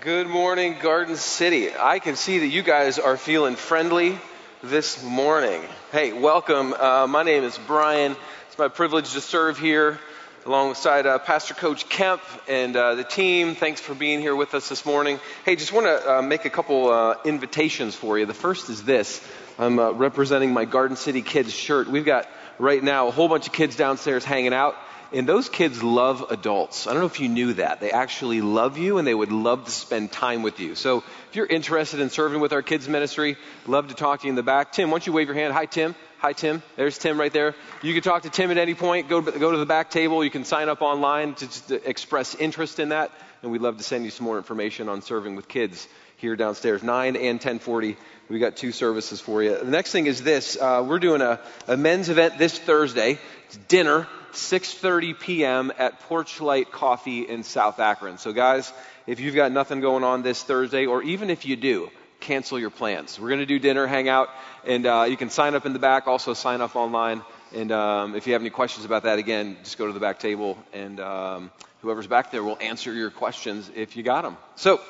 Good morning, Garden City. I can see that you guys are feeling friendly this morning. Hey, welcome. Uh, my name is Brian. It's my privilege to serve here alongside uh, Pastor Coach Kemp and uh, the team. Thanks for being here with us this morning. Hey, just want to uh, make a couple uh, invitations for you. The first is this I'm uh, representing my Garden City Kids shirt. We've got right now a whole bunch of kids downstairs hanging out. And those kids love adults. I don't know if you knew that. They actually love you and they would love to spend time with you. So if you're interested in serving with our kids ministry, love to talk to you in the back. Tim, why don't you wave your hand? Hi, Tim. Hi, Tim. There's Tim right there. You can talk to Tim at any point. Go, go to the back table. You can sign up online to just express interest in that. And we'd love to send you some more information on serving with kids here downstairs, 9 and 1040. We got two services for you. The next thing is this. Uh, we're doing a, a men's event this Thursday. It's dinner 6:30 p.m. at Porchlight Coffee in South Akron. So guys, if you've got nothing going on this Thursday, or even if you do, cancel your plans. We're going to do dinner, hang out, and uh, you can sign up in the back. Also sign up online. And um, if you have any questions about that, again, just go to the back table, and um, whoever's back there will answer your questions if you got them. So,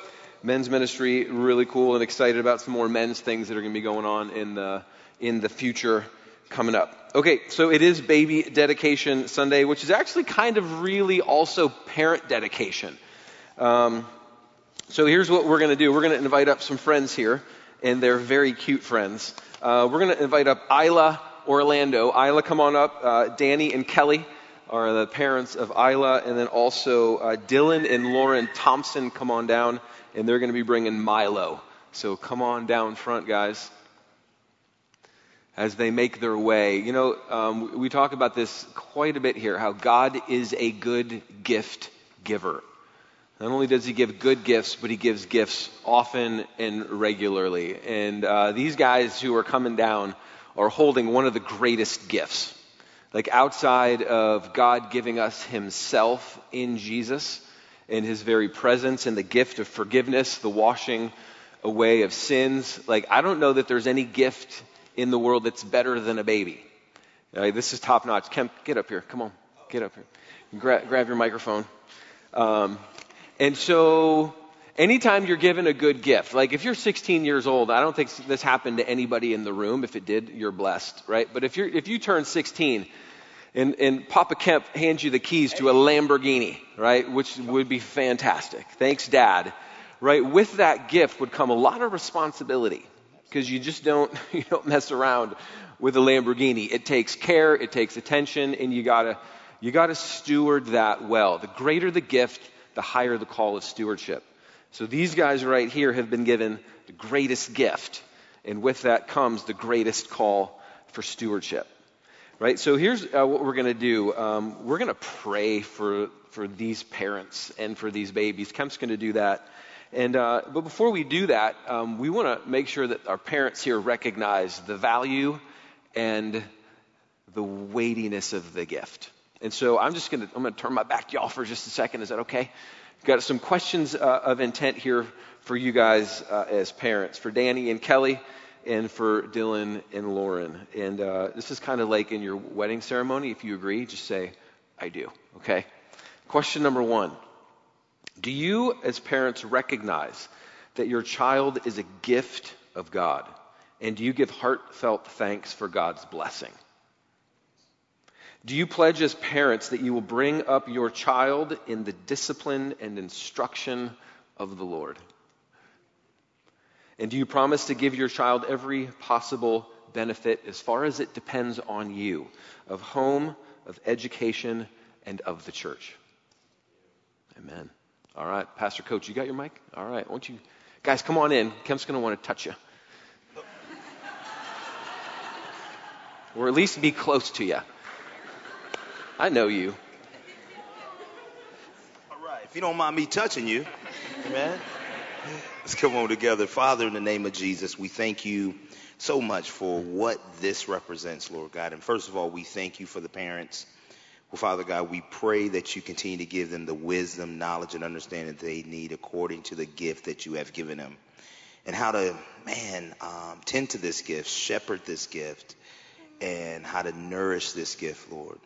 men's ministry, really cool, and excited about some more men's things that are going to be going on in the in the future coming up. Okay, so it is baby dedication Sunday, which is actually kind of really also parent dedication. Um, so here's what we're going to do. We're going to invite up some friends here, and they're very cute friends. Uh, we're going to invite up Isla Orlando. Isla, come on up. Uh, Danny and Kelly are the parents of Isla, and then also uh, Dylan and Lauren Thompson come on down, and they're going to be bringing Milo. So come on down front, guys as they make their way. You know, um, we talk about this quite a bit here how God is a good gift giver. Not only does he give good gifts, but he gives gifts often and regularly. And uh, these guys who are coming down are holding one of the greatest gifts. Like outside of God giving us himself in Jesus and his very presence and the gift of forgiveness, the washing away of sins. Like, I don't know that there's any gift in the world that's better than a baby. Uh, this is top notch. Kemp, get up here. Come on. Get up here. Gra- grab your microphone. Um, and so, anytime you're given a good gift, like if you're 16 years old, I don't think this happened to anybody in the room. If it did, you're blessed, right? But if, you're, if you turn 16 and, and Papa Kemp hands you the keys to a Lamborghini, right, which would be fantastic. Thanks, Dad. Right? With that gift would come a lot of responsibility because you just don't you don't mess around with a Lamborghini. It takes care, it takes attention, and you gotta you gotta steward that well. The greater the gift, the higher the call of stewardship. So these guys right here have been given the greatest gift, and with that comes the greatest call for stewardship. Right. So here's uh, what we're to do. Um, we're to pray for for these parents and for these babies. Kemp's to do that. And, uh, but before we do that, um, we want to make sure that our parents here recognize the value and the weightiness of the gift. And so I'm just going to, I'm going to turn my back to y'all for just a second. Is that okay? Got some questions uh, of intent here for you guys uh, as parents, for Danny and Kelly, and for Dylan and Lauren. And uh, this is kind of like in your wedding ceremony. If you agree, just say, I do. Okay? Question number one do you, as parents, recognize that your child is a gift of God? And do you give heartfelt thanks for God's blessing? Do you pledge as parents that you will bring up your child in the discipline and instruction of the Lord? And do you promise to give your child every possible benefit as far as it depends on you of home, of education, and of the church? Amen. All right, Pastor Coach, you got your mic? All right, won't you guys come on in? Kemp's going to want to touch you. or at least be close to you. I know you. All right, if you don't mind me touching you, amen. Let's come on together. Father, in the name of Jesus, we thank you so much for what this represents, Lord God. And first of all, we thank you for the parents well, Father God, we pray that you continue to give them the wisdom, knowledge, and understanding that they need according to the gift that you have given them. And how to, man, um, tend to this gift, shepherd this gift, and how to nourish this gift, Lord.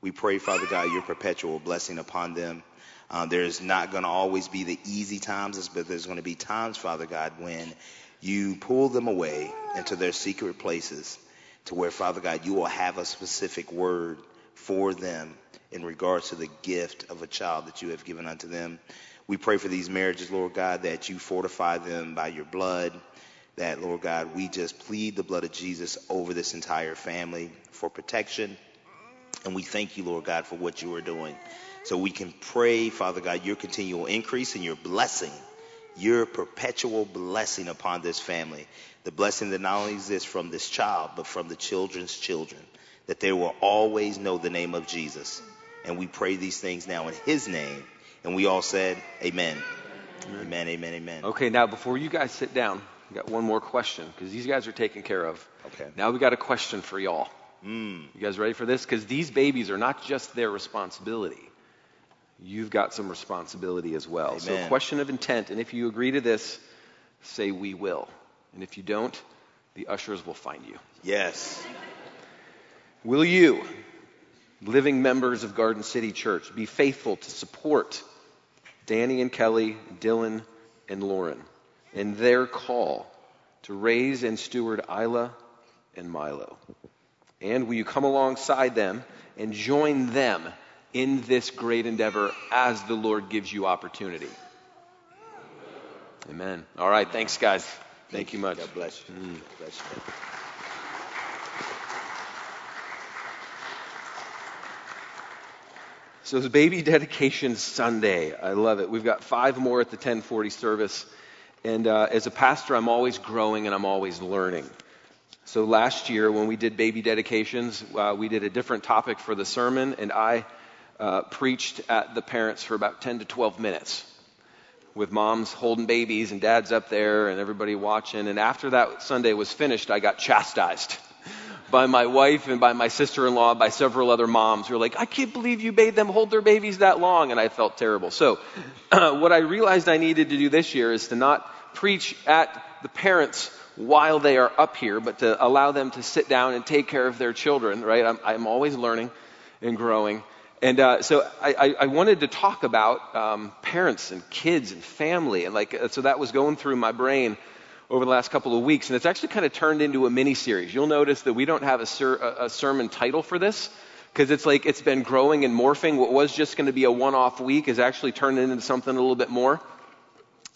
We pray, Father God, your perpetual blessing upon them. Uh, there's not going to always be the easy times, but there's going to be times, Father God, when you pull them away into their secret places to where, Father God, you will have a specific word for them in regards to the gift of a child that you have given unto them. We pray for these marriages, Lord God, that you fortify them by your blood. That, Lord God, we just plead the blood of Jesus over this entire family for protection. And we thank you, Lord God, for what you are doing. So we can pray, Father God, your continual increase and your blessing, your perpetual blessing upon this family. The blessing that not only exists from this child, but from the children's children. That they will always know the name of Jesus. And we pray these things now in his name. And we all said, Amen. Amen, amen, amen. amen. Okay, now before you guys sit down, we got one more question because these guys are taken care of. Okay. Now we got a question for y'all. Mm. You guys ready for this? Because these babies are not just their responsibility. You've got some responsibility as well. Amen. So, Amen. question of intent. And if you agree to this, say we will. And if you don't, the ushers will find you. Yes. Will you, living members of Garden City Church, be faithful to support Danny and Kelly, Dylan and Lauren in their call to raise and steward Isla and Milo? And will you come alongside them and join them in this great endeavor as the Lord gives you opportunity? Amen. All right. Thanks, guys. Thank you much. God bless you. Mm. God bless you. So it's baby dedication Sunday. I love it. We've got five more at the 1040 service. And uh, as a pastor, I'm always growing and I'm always learning. So last year, when we did baby dedications, uh, we did a different topic for the sermon, and I uh, preached at the parents for about 10 to 12 minutes with moms holding babies and dads up there and everybody watching. And after that Sunday was finished, I got chastised by my wife and by my sister in law, by several other moms who were like, I can't believe you made them hold their babies that long. And I felt terrible. So, what I realized I needed to do this year is to not preach at the parents while they are up here, but to allow them to sit down and take care of their children, right? I'm, I'm always learning and growing. And uh, so I, I, I wanted to talk about um, parents and kids and family. And like, uh, so that was going through my brain over the last couple of weeks. And it's actually kind of turned into a mini series. You'll notice that we don't have a, ser- a, sermon title for this because it's like it's been growing and morphing. What was just going to be a one off week is actually turned into something a little bit more.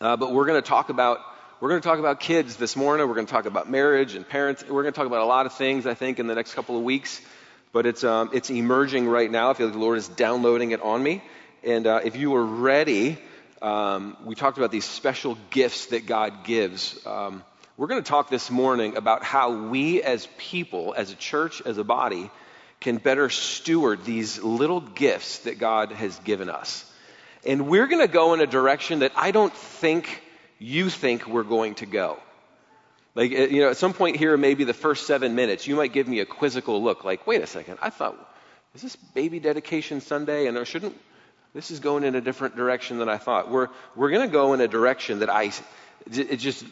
Uh, but we're going to talk about we're going to talk about kids this morning. We're going to talk about marriage and parents. We're going to talk about a lot of things, I think, in the next couple of weeks. But it's, um, it's emerging right now. I feel like the Lord is downloading it on me. And uh, if you are ready, um, we talked about these special gifts that God gives. Um, we're going to talk this morning about how we as people, as a church, as a body, can better steward these little gifts that God has given us. And we're going to go in a direction that I don't think you think we're going to go. Like, uh, you know, at some point here, maybe the first seven minutes, you might give me a quizzical look, like, wait a second, I thought, is this baby dedication Sunday? And shouldn't, this is going in a different direction than I thought. We're, we're going to go in a direction that I, it just,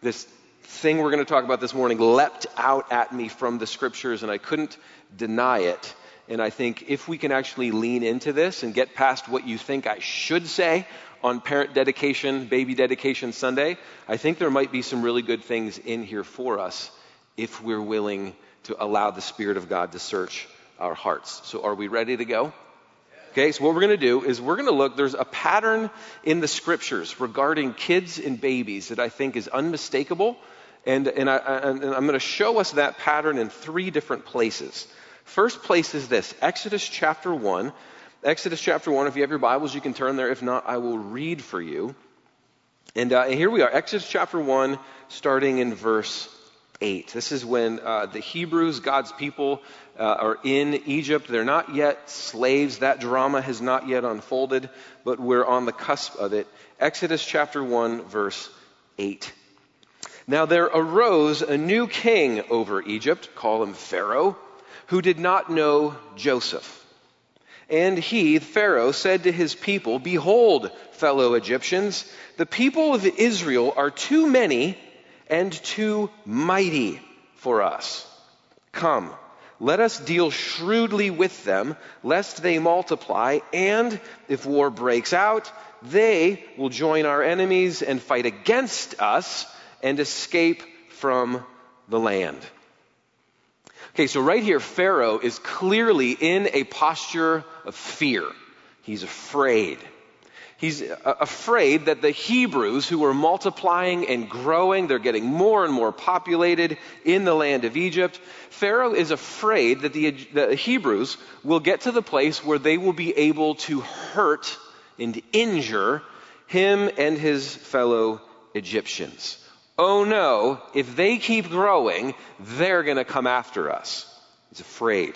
this thing we're going to talk about this morning leapt out at me from the scriptures, and I couldn't deny it. And I think if we can actually lean into this and get past what you think I should say on parent dedication, baby dedication Sunday, I think there might be some really good things in here for us if we're willing to allow the Spirit of God to search our hearts. So, are we ready to go? Okay, so what we're going to do is we're going to look, there's a pattern in the scriptures regarding kids and babies that I think is unmistakable. And, and, I, I'm going to show us that pattern in three different places. First place is this Exodus chapter 1. Exodus chapter 1, if you have your Bibles, you can turn there. If not, I will read for you. And, uh, and here we are, Exodus chapter 1, starting in verse 8. This is when uh, the Hebrews, God's people, uh, are in Egypt. They're not yet slaves. That drama has not yet unfolded, but we're on the cusp of it. Exodus chapter 1, verse 8. Now there arose a new king over Egypt, call him Pharaoh, who did not know Joseph. And he, Pharaoh, said to his people, Behold, fellow Egyptians, the people of Israel are too many and too mighty for us. Come, Let us deal shrewdly with them, lest they multiply, and if war breaks out, they will join our enemies and fight against us and escape from the land. Okay, so right here, Pharaoh is clearly in a posture of fear. He's afraid. He's afraid that the Hebrews, who are multiplying and growing, they're getting more and more populated in the land of Egypt. Pharaoh is afraid that the, the Hebrews will get to the place where they will be able to hurt and injure him and his fellow Egyptians. Oh no, if they keep growing, they're going to come after us. He's afraid.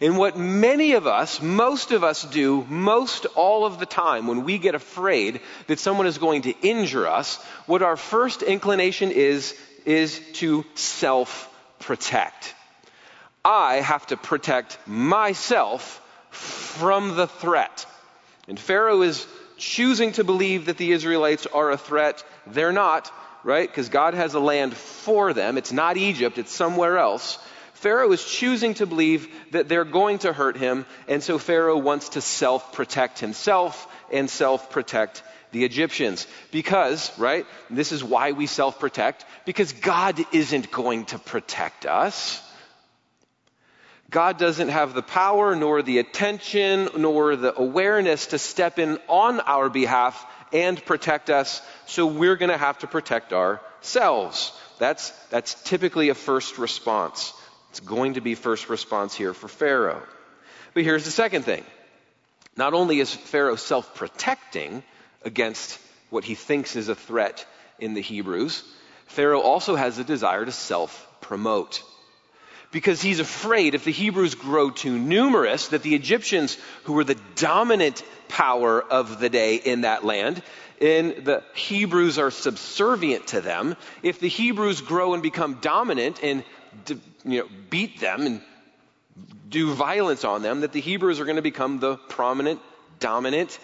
And what many of us, most of us do most all of the time when we get afraid that someone is going to injure us, what our first inclination is, is to self protect. I have to protect myself from the threat. And Pharaoh is choosing to believe that the Israelites are a threat. They're not, right? Because God has a land for them. It's not Egypt, it's somewhere else. Pharaoh is choosing to believe that they're going to hurt him, and so Pharaoh wants to self protect himself and self protect the Egyptians. Because, right, this is why we self protect, because God isn't going to protect us. God doesn't have the power, nor the attention, nor the awareness to step in on our behalf and protect us, so we're going to have to protect ourselves. That's, that's typically a first response. It's going to be first response here for Pharaoh. But here's the second thing. Not only is Pharaoh self protecting against what he thinks is a threat in the Hebrews, Pharaoh also has a desire to self promote. Because he's afraid if the Hebrews grow too numerous, that the Egyptians, who were the dominant power of the day in that land, and the Hebrews are subservient to them, if the Hebrews grow and become dominant and you know, beat them and do violence on them, that the Hebrews are going to become the prominent, dominant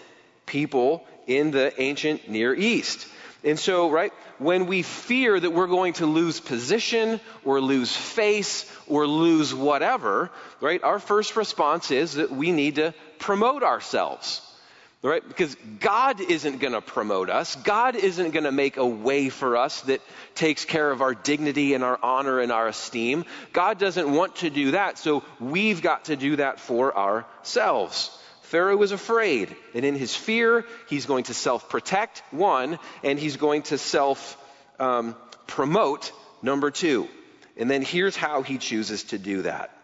people in the ancient Near East. And so, right, when we fear that we're going to lose position or lose face or lose whatever, right, our first response is that we need to promote ourselves. Right? Because God isn't going to promote us. God isn't going to make a way for us that takes care of our dignity and our honor and our esteem. God doesn't want to do that, so we've got to do that for ourselves. Pharaoh is afraid, and in his fear, he's going to self protect, one, and he's going to self um, promote, number two. And then here's how he chooses to do that.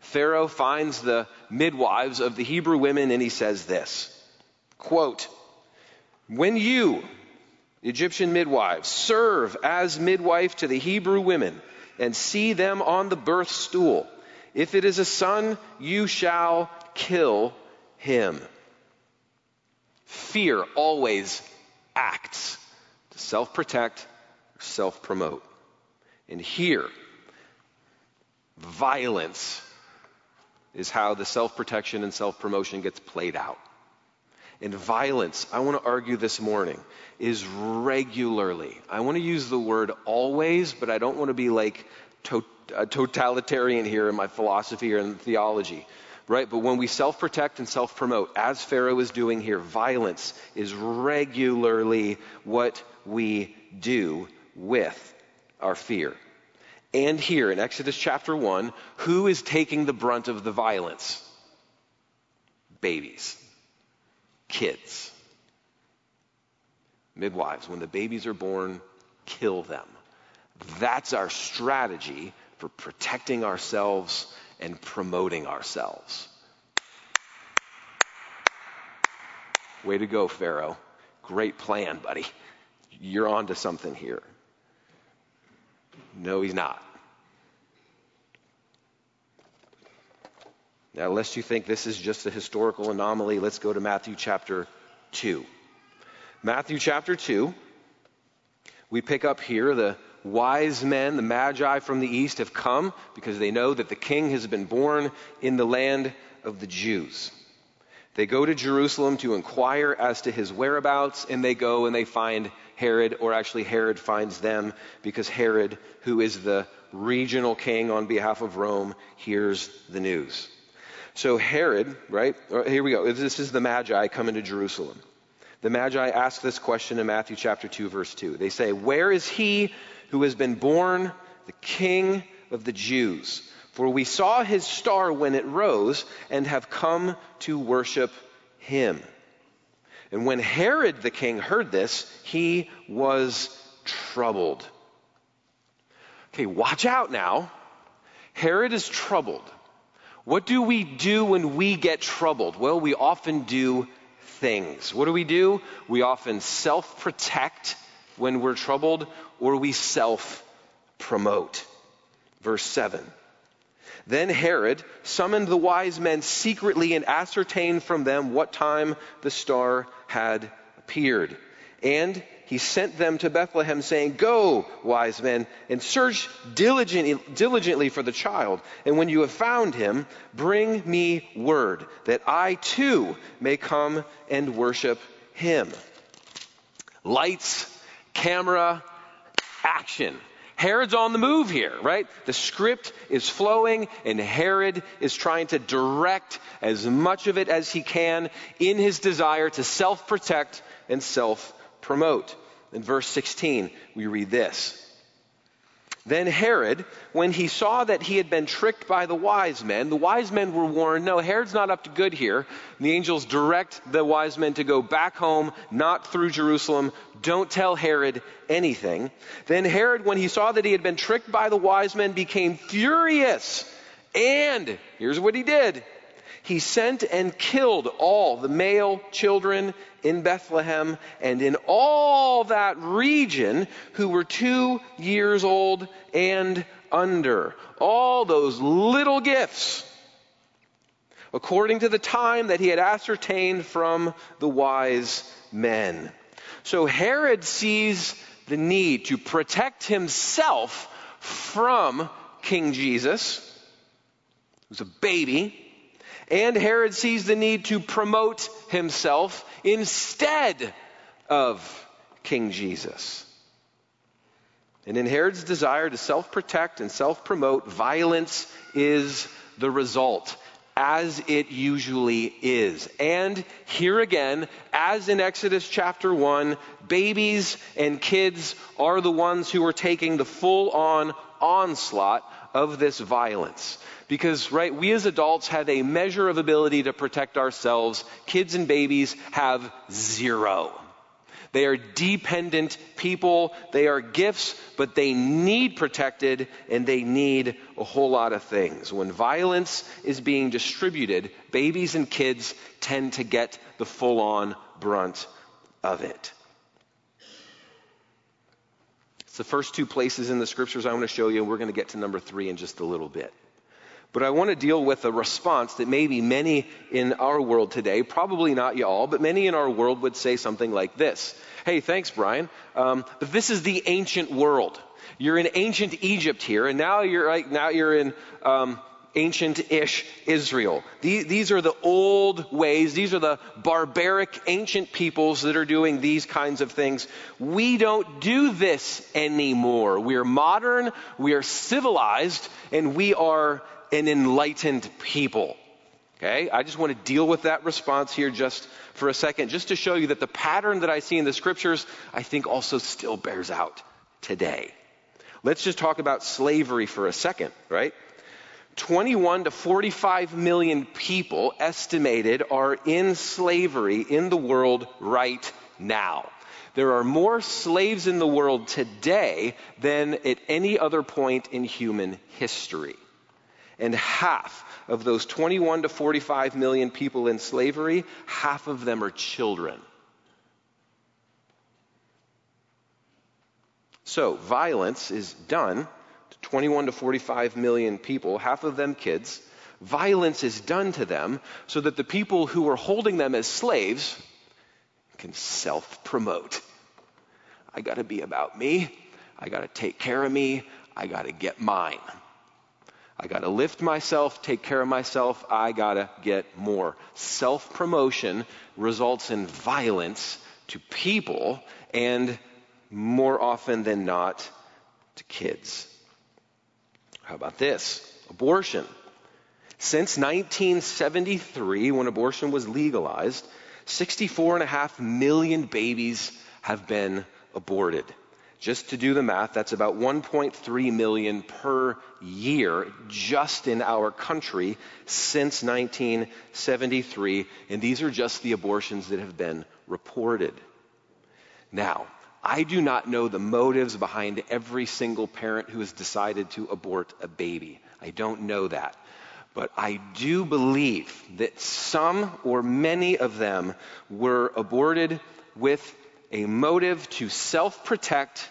Pharaoh finds the midwives of the Hebrew women, and he says this. Quote, when you, Egyptian midwives, serve as midwife to the Hebrew women and see them on the birth stool, if it is a son, you shall kill him. Fear always acts to self protect self promote. And here, violence is how the self protection and self promotion gets played out. And violence, I want to argue this morning, is regularly, I want to use the word always, but I don't want to be like to, uh, totalitarian here in my philosophy or in theology, right? But when we self protect and self promote, as Pharaoh is doing here, violence is regularly what we do with our fear. And here in Exodus chapter 1, who is taking the brunt of the violence? Babies kids. Midwives, when the babies are born, kill them. That's our strategy for protecting ourselves and promoting ourselves. Way to go, Pharaoh. Great plan, buddy. You're on to something here. No, he's not. Now, lest you think this is just a historical anomaly, let's go to Matthew chapter 2. Matthew chapter 2, we pick up here the wise men, the magi from the east, have come because they know that the king has been born in the land of the Jews. They go to Jerusalem to inquire as to his whereabouts, and they go and they find Herod, or actually Herod finds them because Herod, who is the regional king on behalf of Rome, hears the news. So Herod, right? Uh, here we go. This is the Magi coming to Jerusalem. The Magi ask this question in Matthew chapter 2, verse 2. They say, Where is he who has been born the King of the Jews? For we saw his star when it rose and have come to worship him. And when Herod the king heard this, he was troubled. Okay, watch out now. Herod is troubled. What do we do when we get troubled? Well, we often do things. What do we do? We often self protect when we're troubled, or we self promote. Verse 7. Then Herod summoned the wise men secretly and ascertained from them what time the star had appeared. And he sent them to Bethlehem, saying, Go, wise men, and search diligently, diligently for the child. And when you have found him, bring me word, that I too may come and worship him. Lights, camera, action. Herod's on the move here, right? The script is flowing, and Herod is trying to direct as much of it as he can in his desire to self protect and self promote. In verse 16, we read this then Herod, when he saw that he had been tricked by the wise men, the wise men were warned, no, Herod's not up to good here. The angels direct the wise men to go back home, not through Jerusalem. Don't tell Herod anything. Then Herod, when he saw that he had been tricked by the wise men, became furious. And here's what he did he sent and killed all the male children in Bethlehem and in all that region who were two years old and under. All those little gifts, according to the time that he had ascertained from the wise men. So Herod sees the need to protect himself from King Jesus, who's a baby and Herod sees the need to promote himself instead of King Jesus. And in Herod's desire to self protect and self promote, violence is the result, as it usually is. And here again, as in Exodus chapter 1, babies and kids are the ones who are taking the full on onslaught of this violence. Because, right, we as adults have a measure of ability to protect ourselves. Kids and babies have zero. They are dependent people. They are gifts, but they need protected and they need a whole lot of things. When violence is being distributed, babies and kids tend to get the full on brunt of it. It's the first two places in the scriptures I want to show you, and we're going to get to number three in just a little bit. But I want to deal with a response that maybe many in our world today, probably not y'all, but many in our world would say something like this Hey, thanks, Brian. Um, but this is the ancient world. You're in ancient Egypt here, and now you're, like, now you're in. Um, ancient-ish Israel. These, these, are the old ways. These are the barbaric ancient peoples that are doing these kinds of things. We don't do this anymore. We are modern, we are civilized, and we are an enlightened people. Okay? I just want to deal with that response here just for a second, just to show you that the pattern that I see in the scriptures, I think also still bears out today. Let's just talk about slavery for a second, right? 21 to 45 million people estimated are in slavery in the world right now. There are more slaves in the world today than at any other point in human history and half of those 21 to 45 million people in slavery, half of them are children. So, violence is done 21 to 45 million people, half of them kids. Violence is done to them so that the people who are holding them as slaves can self promote. I got to be about me. I got to take care of me. I got to get mine. I got to lift myself, take care of myself, I got to get more. Self promotion results in violence to people and more often than not to kids. How about this? Abortion. Since 1973, when abortion was legalized, 64.5 million babies have been aborted. Just to do the math, that's about 1.3 million per year just in our country since 1973. And these are just the abortions that have been reported. Now, I do not know the motives behind every single parent who has decided to abort a baby. I don't know that. But I do believe that some or many of them were aborted with a motive to self protect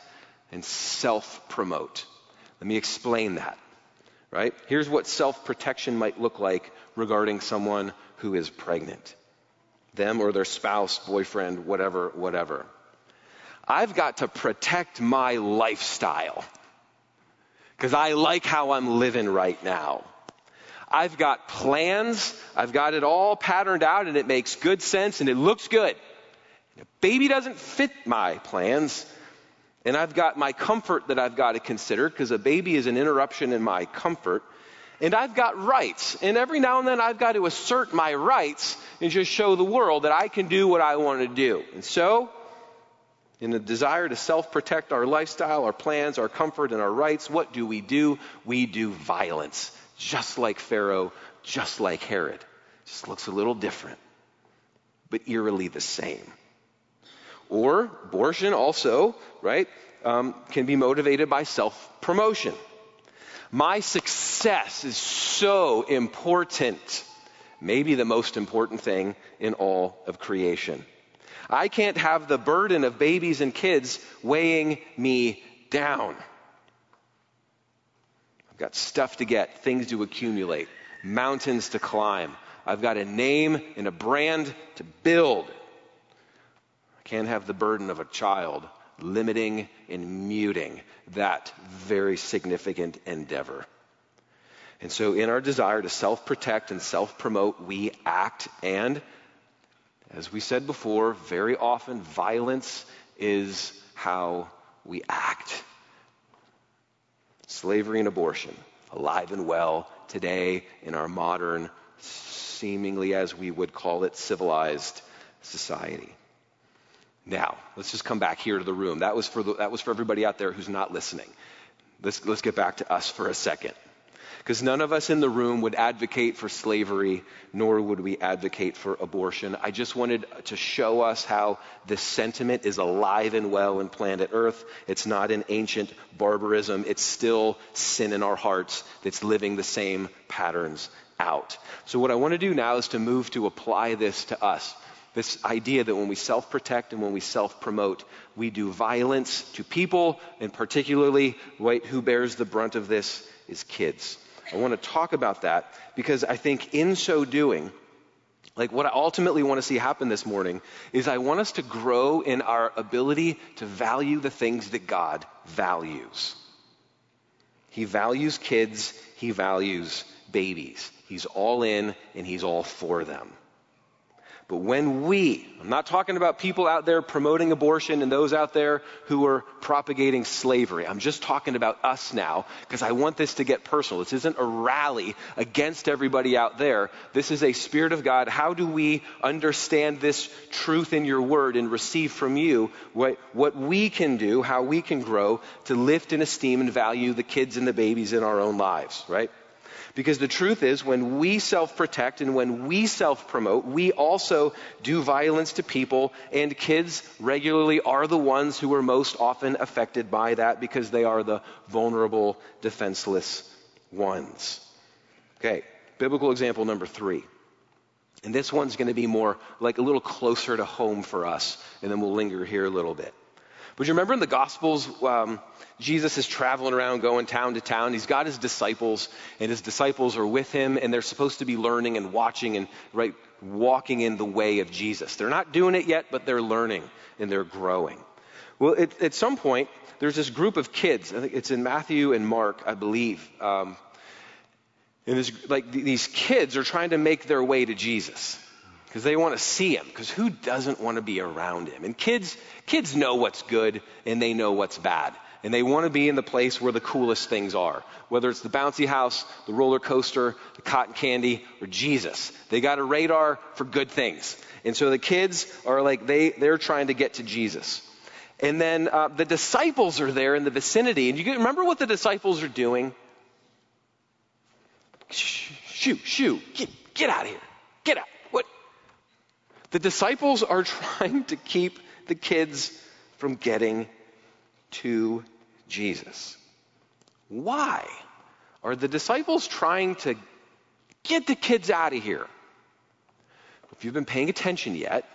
and self promote. Let me explain that. Right? Here's what self protection might look like regarding someone who is pregnant them or their spouse, boyfriend, whatever, whatever. I've got to protect my lifestyle because I like how I'm living right now. I've got plans, I've got it all patterned out, and it makes good sense and it looks good. A baby doesn't fit my plans, and I've got my comfort that I've got to consider because a baby is an interruption in my comfort. And I've got rights. And every now and then I've got to assert my rights and just show the world that I can do what I want to do. And so, in a desire to self protect our lifestyle, our plans, our comfort, and our rights, what do we do? We do violence just like Pharaoh, just like Herod. Just looks a little different, but eerily the same. Or abortion also, right, um, can be motivated by self promotion. My success is so important, maybe the most important thing in all of creation. I can't have the burden of babies and kids weighing me down I've got stuff to get, things to accumulate, mountains to climb. I've got a name and a brand to build. I can't have the burden of a child limiting and muting that very significant endeavor. And so, in our desire to self protect and self promote, we act. And, as we said before, very often violence is how we act slavery and abortion, alive and well today in our modern, seemingly as we would call it, civilized society. Now, let's just come back here to the room. That was for, the, that was for everybody out there who's not listening. Let's, let's get back to us for a second because none of us in the room would advocate for slavery, nor would we advocate for abortion. I just wanted to show us how this sentiment is alive and well in planet Earth. It's not an ancient barbarism, it's still sin in our hearts that's living the same patterns out. So, what I want to do now is to move to apply this to us. This idea that when we self protect and when we self promote, we do violence to people, and particularly, right, who bears the brunt of this is kids. I want to talk about that because I think in so doing, like what I ultimately want to see happen this morning is I want us to grow in our ability to value the things that God values. He values kids, he values babies. He's all in and he's all for them. But when we, I'm not talking about people out there promoting abortion and those out there who are propagating slavery. I'm just talking about us now because I want this to get personal. This isn't a rally against everybody out there. This is a Spirit of God. How do we understand this truth in your word and receive from you what, what we can do, how we can grow to lift and esteem and value the kids and the babies in our own lives, right? Because the truth is, when we self protect and when we self promote, we also do violence to people, and kids regularly are the ones who are most often affected by that because they are the vulnerable, defenseless ones. Okay, biblical example number three. And this one's going to be more like a little closer to home for us, and then we'll linger here a little bit. But you remember in the Gospels, um, Jesus is traveling around, going town to town. He's got his disciples, and his disciples are with him, and they're supposed to be learning and watching and right walking in the way of Jesus. They're not doing it yet, but they're learning and they're growing. Well, it, at some point, there's this group of kids. I think it's in Matthew and Mark, I believe. Um, And this, like these kids are trying to make their way to Jesus because they want to see him because who doesn't want to be around him? And kids kids know what's good and they know what's bad. And they want to be in the place where the coolest things are whether it's the bouncy house the roller coaster the cotton candy or jesus. They got a radar for good things. And so the kids are like they they're trying to get to jesus. And then uh, the disciples are there in the vicinity and you remember what the disciples are doing? Shoo shoo get, get out of here. Get out the disciples are trying to keep the kids from getting to Jesus. Why are the disciples trying to get the kids out of here? If you've been paying attention yet,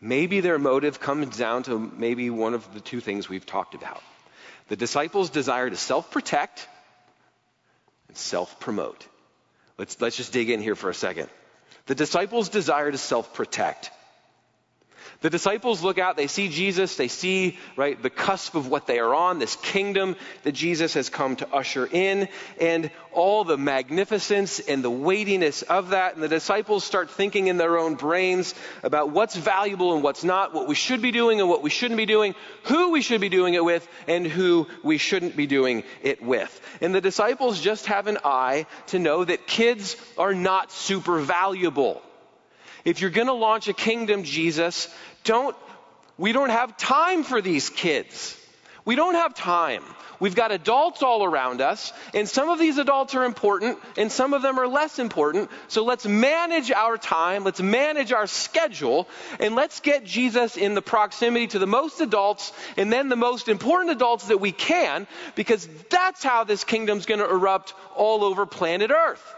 maybe their motive comes down to maybe one of the two things we've talked about. The disciples desire to self protect and self promote. Let's, let's just dig in here for a second. The disciples desire to self protect. The disciples look out, they see Jesus, they see, right, the cusp of what they are on, this kingdom that Jesus has come to usher in, and all the magnificence and the weightiness of that. And the disciples start thinking in their own brains about what's valuable and what's not, what we should be doing and what we shouldn't be doing, who we should be doing it with, and who we shouldn't be doing it with. And the disciples just have an eye to know that kids are not super valuable. If you're going to launch a kingdom, Jesus, don't, we don't have time for these kids. We don't have time. We've got adults all around us, and some of these adults are important, and some of them are less important. So let's manage our time, let's manage our schedule, and let's get Jesus in the proximity to the most adults, and then the most important adults that we can, because that's how this kingdom's going to erupt all over planet Earth.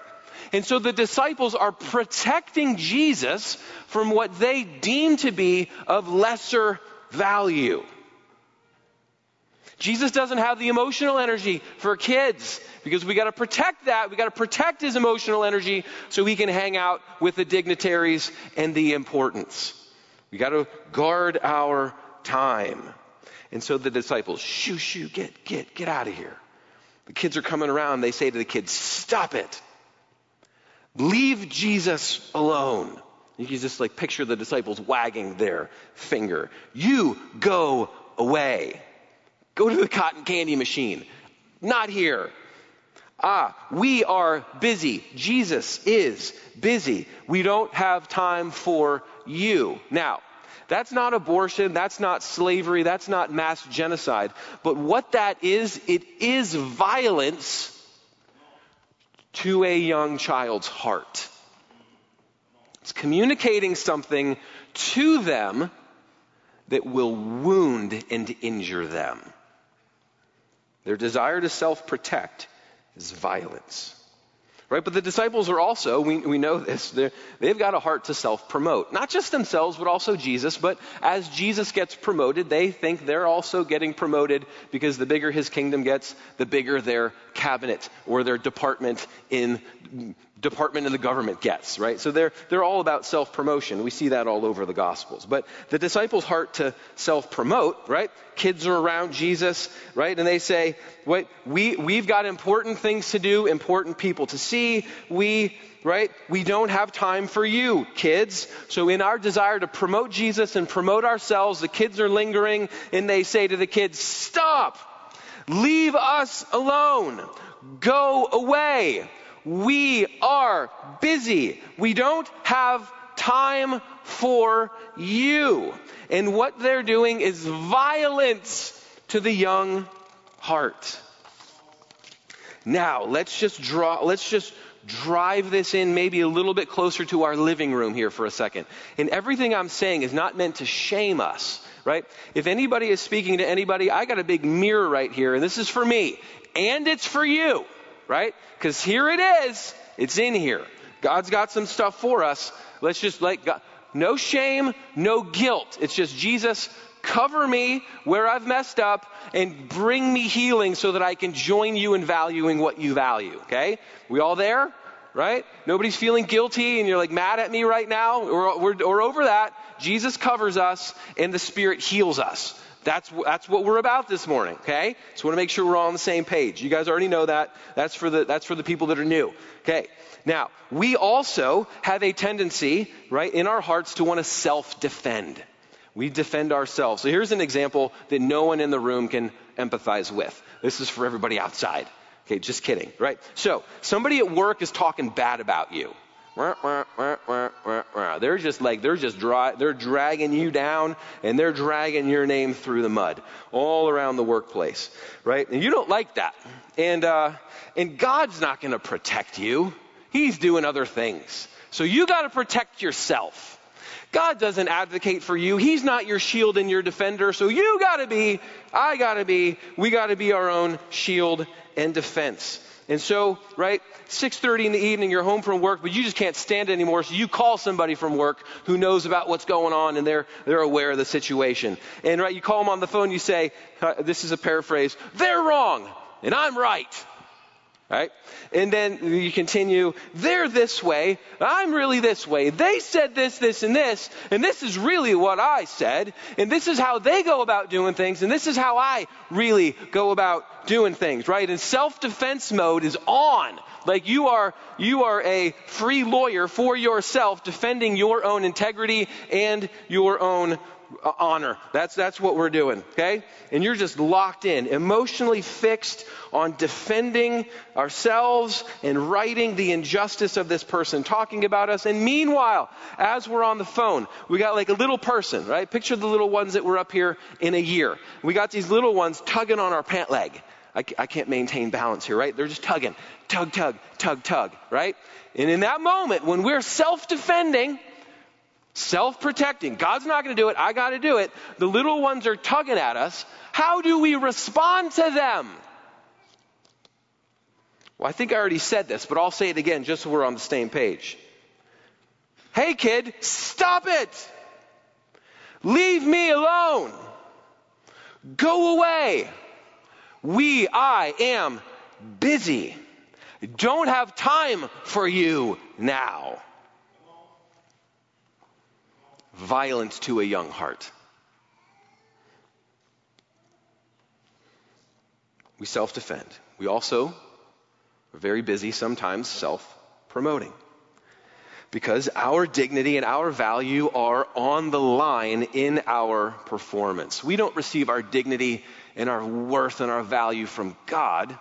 And so the disciples are protecting Jesus from what they deem to be of lesser value. Jesus doesn't have the emotional energy for kids because we got to protect that. We got to protect his emotional energy so he can hang out with the dignitaries and the importance. We got to guard our time. And so the disciples, shoo, shoo, get, get, get out of here. The kids are coming around. They say to the kids, stop it. Leave Jesus alone. You can just like picture the disciples wagging their finger. You go away. Go to the cotton candy machine. Not here. Ah, we are busy. Jesus is busy. We don't have time for you. Now, that's not abortion. That's not slavery. That's not mass genocide. But what that is, it is violence to a young child's heart. It's communicating something to them that will wound and injure them. Their desire to self protect is violence. Right? But the disciples are also, we, we know this, they've got a heart to self promote. Not just themselves, but also Jesus. But as Jesus gets promoted, they think they're also getting promoted because the bigger his kingdom gets, the bigger their cabinet or their department in department in the government gets, right? So they're, they're all about self promotion. We see that all over the Gospels. But the disciples' heart to self promote, right? Kids are around Jesus, right? And they say, Wait, we, we've got important things to do, important people to see. We, right? We don't have time for you, kids. So in our desire to promote Jesus and promote ourselves, the kids are lingering and they say to the kids, Stop! Leave us alone. Go away. We are busy. We don't have time for you. And what they're doing is violence to the young heart. Now, let's just draw, let's just drive this in maybe a little bit closer to our living room here for a second. And everything I'm saying is not meant to shame us, right? If anybody is speaking to anybody, I got a big mirror right here, and this is for me, and it's for you right? Because here it is. It's in here. God's got some stuff for us. Let's just let God, no shame, no guilt. It's just Jesus, cover me where I've messed up and bring me healing so that I can join you in valuing what you value. Okay? We all there? Right? Nobody's feeling guilty and you're like mad at me right now. We're, we're over that. Jesus covers us and the Spirit heals us. That's, that's what we're about this morning, okay? So I want to make sure we're all on the same page. You guys already know that. That's for the, that's for the people that are new. Okay. Now, we also have a tendency, right, in our hearts to want to self-defend. We defend ourselves. So here's an example that no one in the room can empathize with. This is for everybody outside. Okay, just kidding, right? So, somebody at work is talking bad about you. They're just like, they're just dry, they're dragging you down and they're dragging your name through the mud all around the workplace, right? And you don't like that. And, uh, and God's not going to protect you. He's doing other things. So you got to protect yourself. God doesn't advocate for you. He's not your shield and your defender. So you got to be, I got to be, we got to be our own shield and defense. And so, right, 6:30 in the evening, you're home from work, but you just can't stand it anymore. So you call somebody from work who knows about what's going on and they're they're aware of the situation. And right, you call them on the phone. You say, uh, "This is a paraphrase. They're wrong, and I'm right." Right? And then you continue, they're this way, I'm really this way. They said this, this, and this, and this is really what I said, and this is how they go about doing things, and this is how I really go about doing things, right? And self-defense mode is on. Like you are, you are a free lawyer for yourself defending your own integrity and your own Uh, honor. That's, that's what we're doing, okay? And you're just locked in, emotionally fixed on defending ourselves and righting the injustice of this person talking about us. And meanwhile, as we're on the phone, we got like a little person, right? Picture the little ones that were up here in a year. We got these little ones tugging on our pant leg. I, I can't maintain balance here, right? They're just tugging, tug, tug, tug, tug, right? And in that moment, when we're self defending, self protecting. God's not going to do it. I got to do it. The little ones are tugging at us. How do we respond to them? Well, I think I already said this, but I'll say it again just so we're on the same page. Hey, kid, stop it. Leave me alone. Go away. We, I am busy. Don't have time for you now. Violence to a young heart. We self defend. We also are very busy, sometimes self promoting. Because our dignity and our value are on the line in our performance. We don't receive our dignity and our worth and our value from God.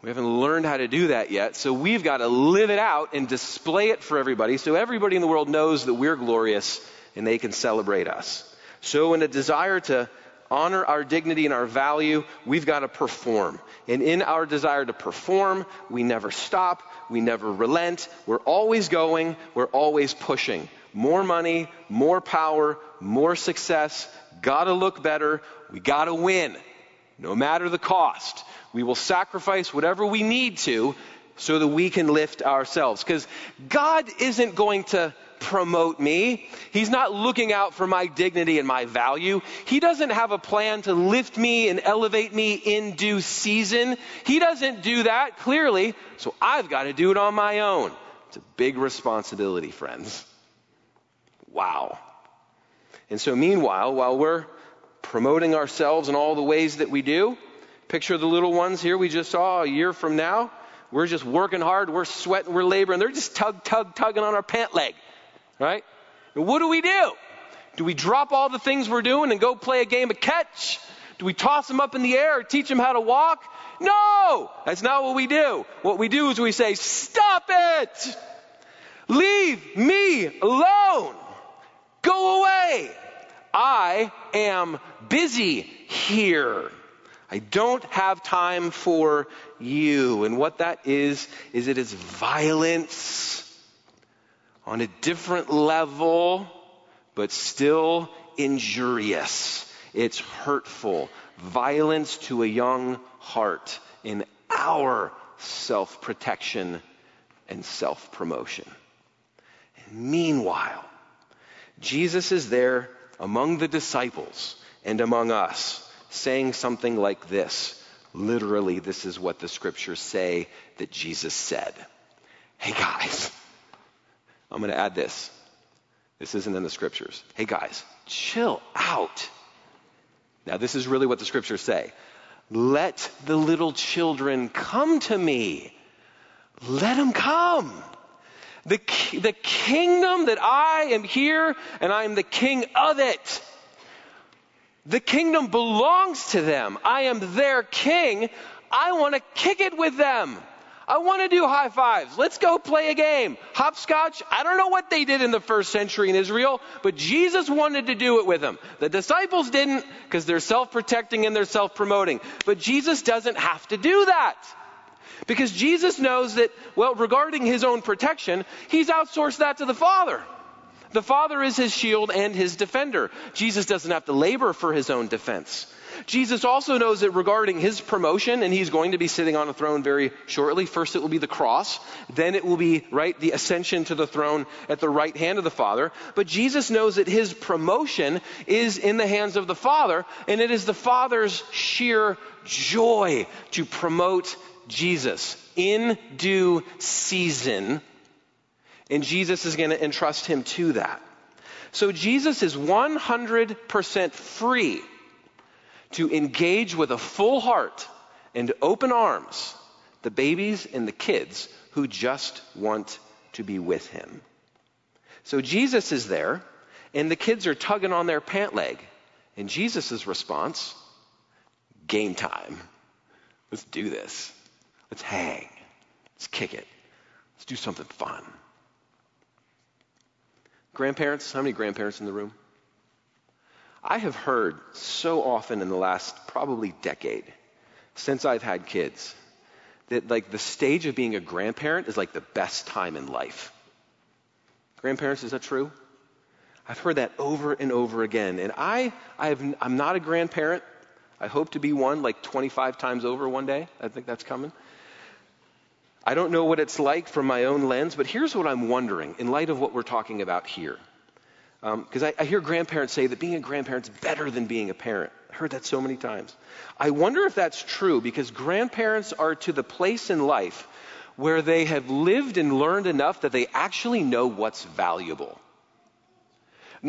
We haven't learned how to do that yet, so we've got to live it out and display it for everybody so everybody in the world knows that we're glorious and they can celebrate us. So, in a desire to honor our dignity and our value, we've got to perform. And in our desire to perform, we never stop, we never relent, we're always going, we're always pushing. More money, more power, more success, gotta look better, we gotta win, no matter the cost. We will sacrifice whatever we need to so that we can lift ourselves. Because God isn't going to promote me. He's not looking out for my dignity and my value. He doesn't have a plan to lift me and elevate me in due season. He doesn't do that, clearly. So I've got to do it on my own. It's a big responsibility, friends. Wow. And so, meanwhile, while we're promoting ourselves in all the ways that we do, picture the little ones here we just saw a year from now. We're just working hard, we're sweating, we're laboring. They're just tug, tug, tugging on our pant leg. Right? And what do we do? Do we drop all the things we're doing and go play a game of catch? Do we toss them up in the air or teach them how to walk? No! That's not what we do. What we do is we say, Stop it! Leave me alone! Go away! I am busy here. I don't have time for you. And what that is, is it is violence on a different level, but still injurious. It's hurtful. Violence to a young heart in our self protection and self promotion. Meanwhile, Jesus is there among the disciples and among us, saying something like this. Literally, this is what the scriptures say that Jesus said. Hey guys, I'm going to add this. This isn't in the scriptures. Hey guys, chill out. Now, this is really what the scriptures say. Let the little children come to me. Let them come. The, the kingdom that I am here and I am the king of it. The kingdom belongs to them. I am their king. I want to kick it with them. I want to do high fives. Let's go play a game. Hopscotch. I don't know what they did in the first century in Israel, but Jesus wanted to do it with them. The disciples didn't because they're self-protecting and they're self-promoting. But Jesus doesn't have to do that. Because Jesus knows that, well, regarding his own protection, he's outsourced that to the Father. The Father is his shield and his defender. Jesus doesn't have to labor for his own defense. Jesus also knows that regarding his promotion, and he's going to be sitting on a throne very shortly. First, it will be the cross. Then it will be, right, the ascension to the throne at the right hand of the Father. But Jesus knows that his promotion is in the hands of the Father, and it is the Father's sheer joy to promote Jesus in due season. And Jesus is going to entrust him to that. So Jesus is 100% free to engage with a full heart and open arms the babies and the kids who just want to be with him. So Jesus is there, and the kids are tugging on their pant leg. And Jesus' response game time. Let's do this. Let's hang. Let's kick it. Let's do something fun. Grandparents, how many grandparents in the room? I have heard so often in the last probably decade since I've had kids that like the stage of being a grandparent is like the best time in life. Grandparents, is that true? I've heard that over and over again. And I, I have, I'm not a grandparent. I hope to be one like 25 times over one day. I think that's coming. I don't know what it's like from my own lens, but here's what I'm wondering in light of what we're talking about here. Because um, I, I hear grandparents say that being a grandparent is better than being a parent. I heard that so many times. I wonder if that's true because grandparents are to the place in life where they have lived and learned enough that they actually know what's valuable.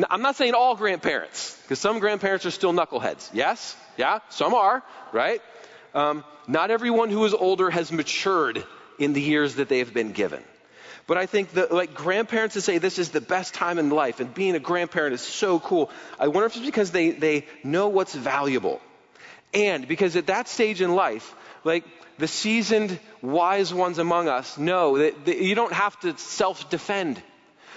I'm not saying all grandparents, because some grandparents are still knuckleheads. Yes? Yeah? Some are, right? Um, not everyone who is older has matured in the years that they have been given. But I think that, like, grandparents to say this is the best time in life and being a grandparent is so cool. I wonder if it's because they, they know what's valuable. And because at that stage in life, like, the seasoned wise ones among us know that, that you don't have to self defend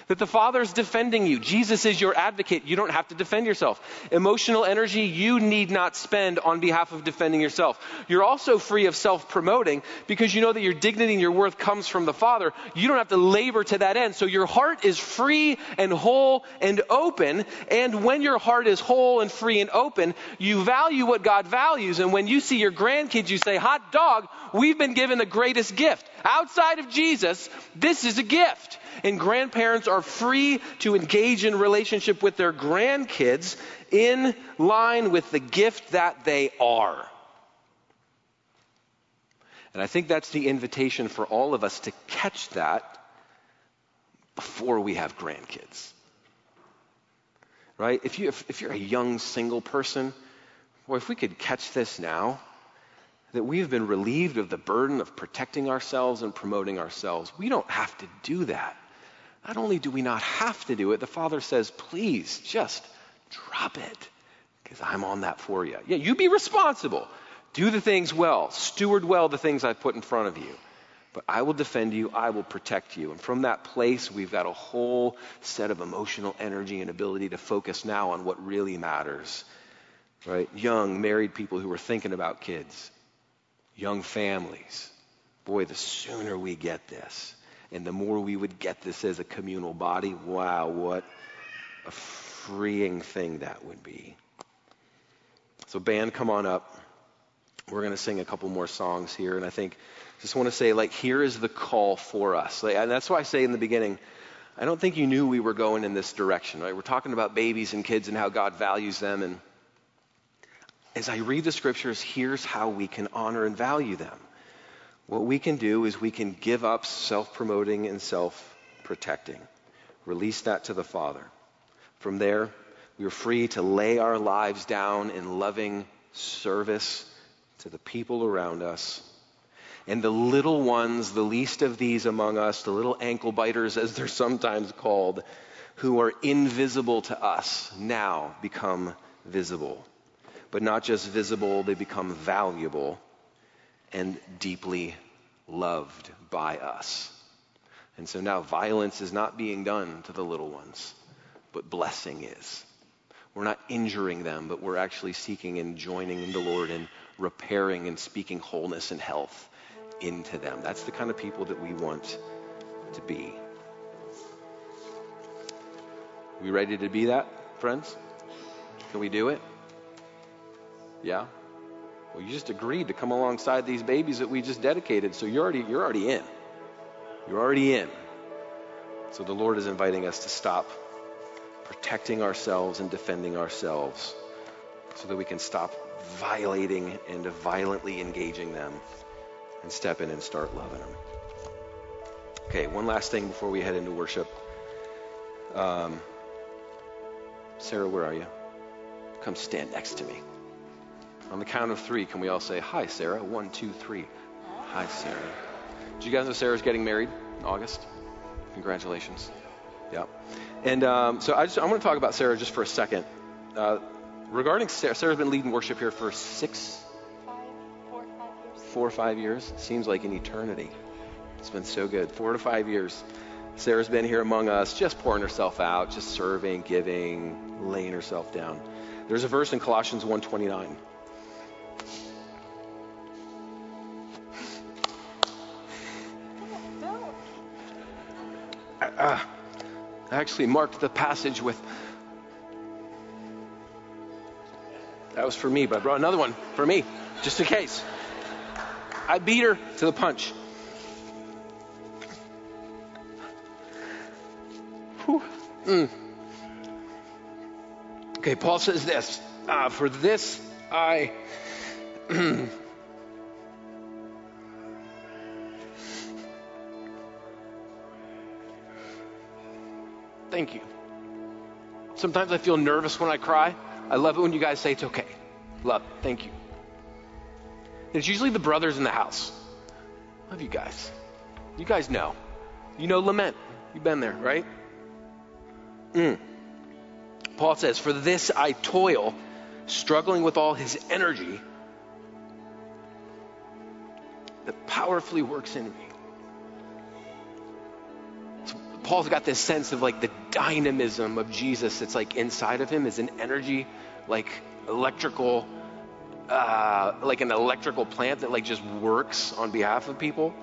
that the Father is defending you. Jesus is your advocate. You don't have to defend yourself. Emotional energy you need not spend on behalf of defending yourself. You're also free of self promoting because you know that your dignity and your worth comes from the Father. You don't have to labor to that end. So your heart is free and whole and open. And when your heart is whole and free and open, you value what God values. And when you see your grandkids, you say, Hot dog, we've been given the greatest gift. Outside of Jesus, this is a gift and grandparents are free to engage in relationship with their grandkids in line with the gift that they are. And I think that's the invitation for all of us to catch that before we have grandkids. Right? If, you, if, if you're a young single person, boy, if we could catch this now, that we have been relieved of the burden of protecting ourselves and promoting ourselves. We don't have to do that. Not only do we not have to do it, the Father says, please just drop it because I'm on that for you. Yeah, you be responsible. Do the things well. Steward well the things I've put in front of you. But I will defend you. I will protect you. And from that place, we've got a whole set of emotional energy and ability to focus now on what really matters. Right? Young, married people who are thinking about kids, young families. Boy, the sooner we get this, and the more we would get this as a communal body, wow, what a freeing thing that would be. So, band, come on up. We're going to sing a couple more songs here. And I think, just want to say, like, here is the call for us. Like, and that's why I say in the beginning, I don't think you knew we were going in this direction, right? We're talking about babies and kids and how God values them. And as I read the scriptures, here's how we can honor and value them. What we can do is we can give up self promoting and self protecting, release that to the Father. From there, We are free to lay our lives down in loving service to the people around us. And the little ones, the least of these among us, the little ankle biters, as they're sometimes called, who are invisible to us, now become visible. But not just visible, they become valuable and deeply loved by us. And so now violence is not being done to the little ones, but blessing is. We're not injuring them, but we're actually seeking and joining in the Lord and repairing and speaking wholeness and health into them. That's the kind of people that we want to be. We ready to be that, friends? Can we do it? Yeah? Well, you just agreed to come alongside these babies that we just dedicated, so you're already, you're already in. You're already in. So the Lord is inviting us to stop protecting ourselves and defending ourselves so that we can stop violating and violently engaging them and step in and start loving them. Okay, one last thing before we head into worship. Um, Sarah, where are you? Come stand next to me. On the count of three, can we all say, Hi, Sarah? One, two, three. Hi, Sarah. Did you guys know Sarah's getting married in August? Congratulations. Yeah. And um, so I just, I'm going to talk about Sarah just for a second. Uh, regarding Sarah, Sarah's been leading worship here for six, Five, four, five years. four or five years. Seems like an eternity. It's been so good. Four to five years. Sarah's been here among us, just pouring herself out, just serving, giving, laying herself down. There's a verse in Colossians 1:29. I actually marked the passage with. That was for me, but I brought another one for me, just in case. I beat her to the punch. Mm. Okay, Paul says this uh, For this I. Thank you. Sometimes I feel nervous when I cry. I love it when you guys say it's okay. Love. Thank you. It's usually the brothers in the house. Love you guys. You guys know. You know lament. You've been there, right? Mm. Paul says, For this I toil, struggling with all his energy that powerfully works in me. So Paul's got this sense of like the dynamism of Jesus that's like inside of him is an energy, like electrical, uh, like an electrical plant that like just works on behalf of people.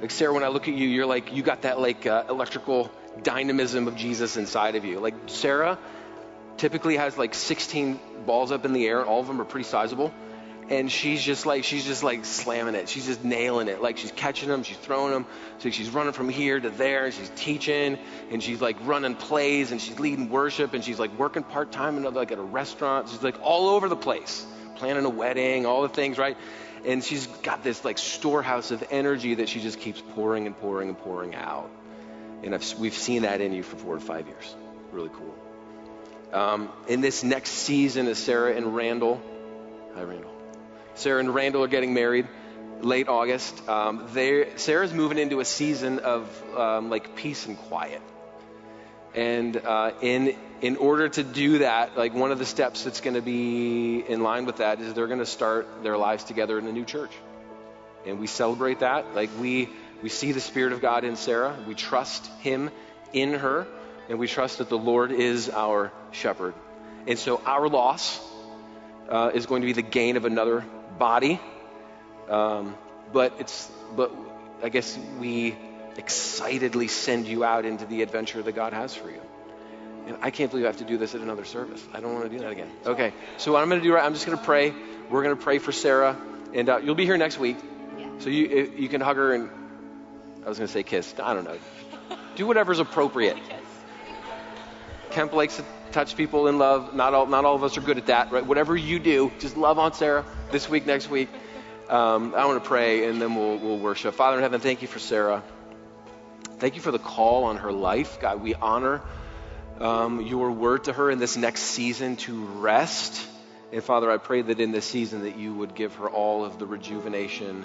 Like Sarah, when I look at you, you're like you got that like uh, electrical dynamism of Jesus inside of you. Like Sarah typically has like 16 balls up in the air, all of them are pretty sizable. And she's just like she's just like slamming it. She's just nailing it. Like she's catching them, she's throwing them. So she's running from here to there, and she's teaching, and she's like running plays, and she's leading worship, and she's like working part time and like at a restaurant. She's like all over the place, planning a wedding, all the things, right? And she's got this like storehouse of energy that she just keeps pouring and pouring and pouring out. And I've, we've seen that in you for four to five years. Really cool. Um, in this next season, as Sarah and Randall, hi Randall, Sarah and Randall are getting married late August. Um, Sarah's moving into a season of um, like peace and quiet. And uh, in in order to do that, like one of the steps that's going to be in line with that is they're going to start their lives together in a new church, and we celebrate that. Like we we see the Spirit of God in Sarah, we trust Him in her, and we trust that the Lord is our shepherd. And so our loss uh, is going to be the gain of another body, um, but it's but I guess we excitedly send you out into the adventure that God has for you. And I can't believe I have to do this at another service. I don't want to do that again. Okay, so what I'm going to do right, I'm just going to pray. We're going to pray for Sarah, and uh, you'll be here next week. Yeah. So you you can hug her and I was going to say kiss. I don't know. Do whatever's appropriate. Kemp likes to touch people in love. Not all, not all of us are good at that, right? Whatever you do, just love on Sarah this week, next week. Um, I want to pray, and then we'll, we'll worship. Father in heaven, thank you for Sarah. Thank you for the call on her life. God, we honor um, your word to her in this next season to rest. And Father, I pray that in this season that you would give her all of the rejuvenation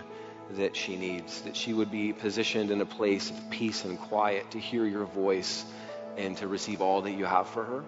that she needs, that she would be positioned in a place of peace and quiet to hear your voice and to receive all that you have for her.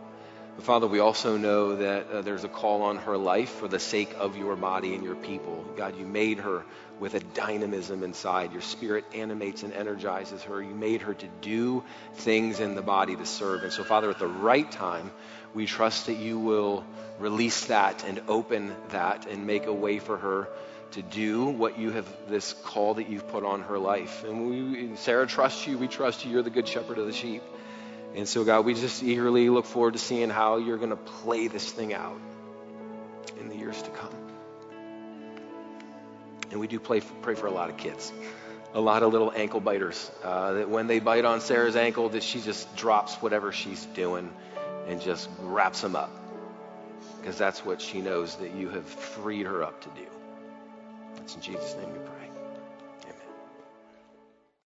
But Father, we also know that uh, there's a call on her life for the sake of your body and your people. God, you made her with a dynamism inside. Your spirit animates and energizes her. You made her to do things in the body to serve. And so, Father, at the right time, we trust that you will release that and open that and make a way for her to do what you have, this call that you've put on her life. And we, Sarah trusts you. We trust you. You're the good shepherd of the sheep. And so, God, we just eagerly look forward to seeing how you're going to play this thing out in the years to come. And we do play, pray for a lot of kids, a lot of little ankle biters. Uh, that when they bite on Sarah's ankle, that she just drops whatever she's doing and just wraps them up. Because that's what she knows that you have freed her up to do. It's in Jesus' name.